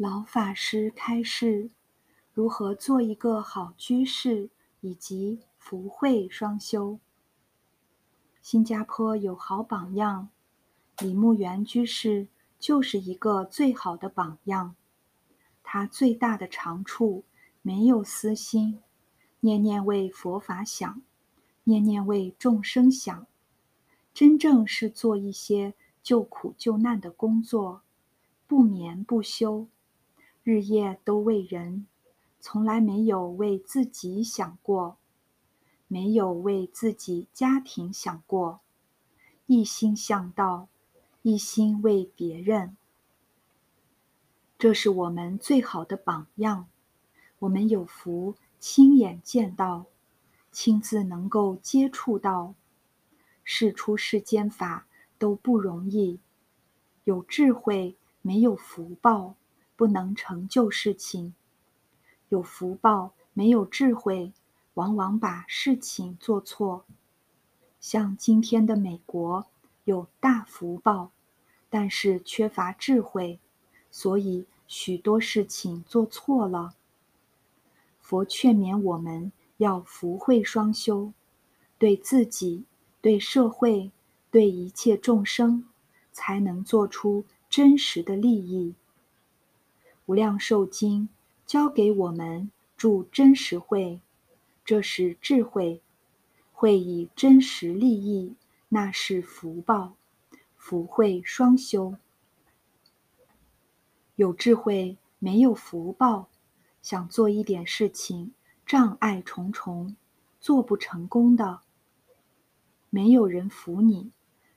老法师开示如何做一个好居士，以及福慧双修。新加坡有好榜样，李牧原居士就是一个最好的榜样。他最大的长处没有私心，念念为佛法想，念念为众生想，真正是做一些救苦救难的工作，不眠不休。日夜都为人，从来没有为自己想过，没有为自己家庭想过，一心向道，一心为别人。这是我们最好的榜样。我们有福亲眼见到，亲自能够接触到，事出世间法都不容易。有智慧没有福报。不能成就事情，有福报没有智慧，往往把事情做错。像今天的美国有大福报，但是缺乏智慧，所以许多事情做错了。佛劝勉我们要福慧双修，对自己、对社会、对一切众生，才能做出真实的利益。无量寿经教给我们助真实慧，这是智慧；会以真实利益，那是福报。福慧双修，有智慧没有福报，想做一点事情，障碍重重，做不成功的。没有人服你，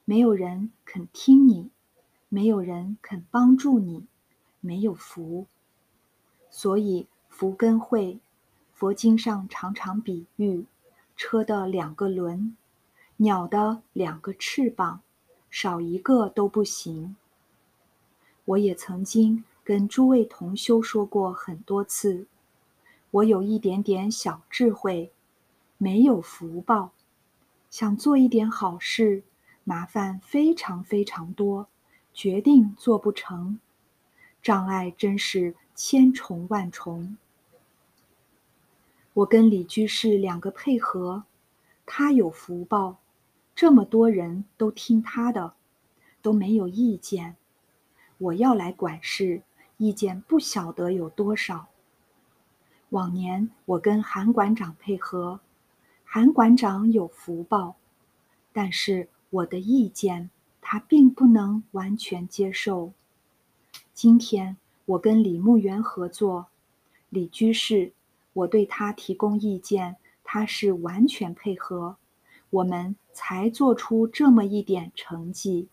没有人肯听你，没有人肯帮助你。没有福，所以福跟慧，佛经上常常比喻车的两个轮，鸟的两个翅膀，少一个都不行。我也曾经跟诸位同修说过很多次，我有一点点小智慧，没有福报，想做一点好事，麻烦非常非常多，决定做不成。障碍真是千重万重。我跟李居士两个配合，他有福报，这么多人都听他的，都没有意见。我要来管事，意见不晓得有多少。往年我跟韩馆长配合，韩馆长有福报，但是我的意见他并不能完全接受。今天我跟李牧原合作，李居士，我对他提供意见，他是完全配合，我们才做出这么一点成绩。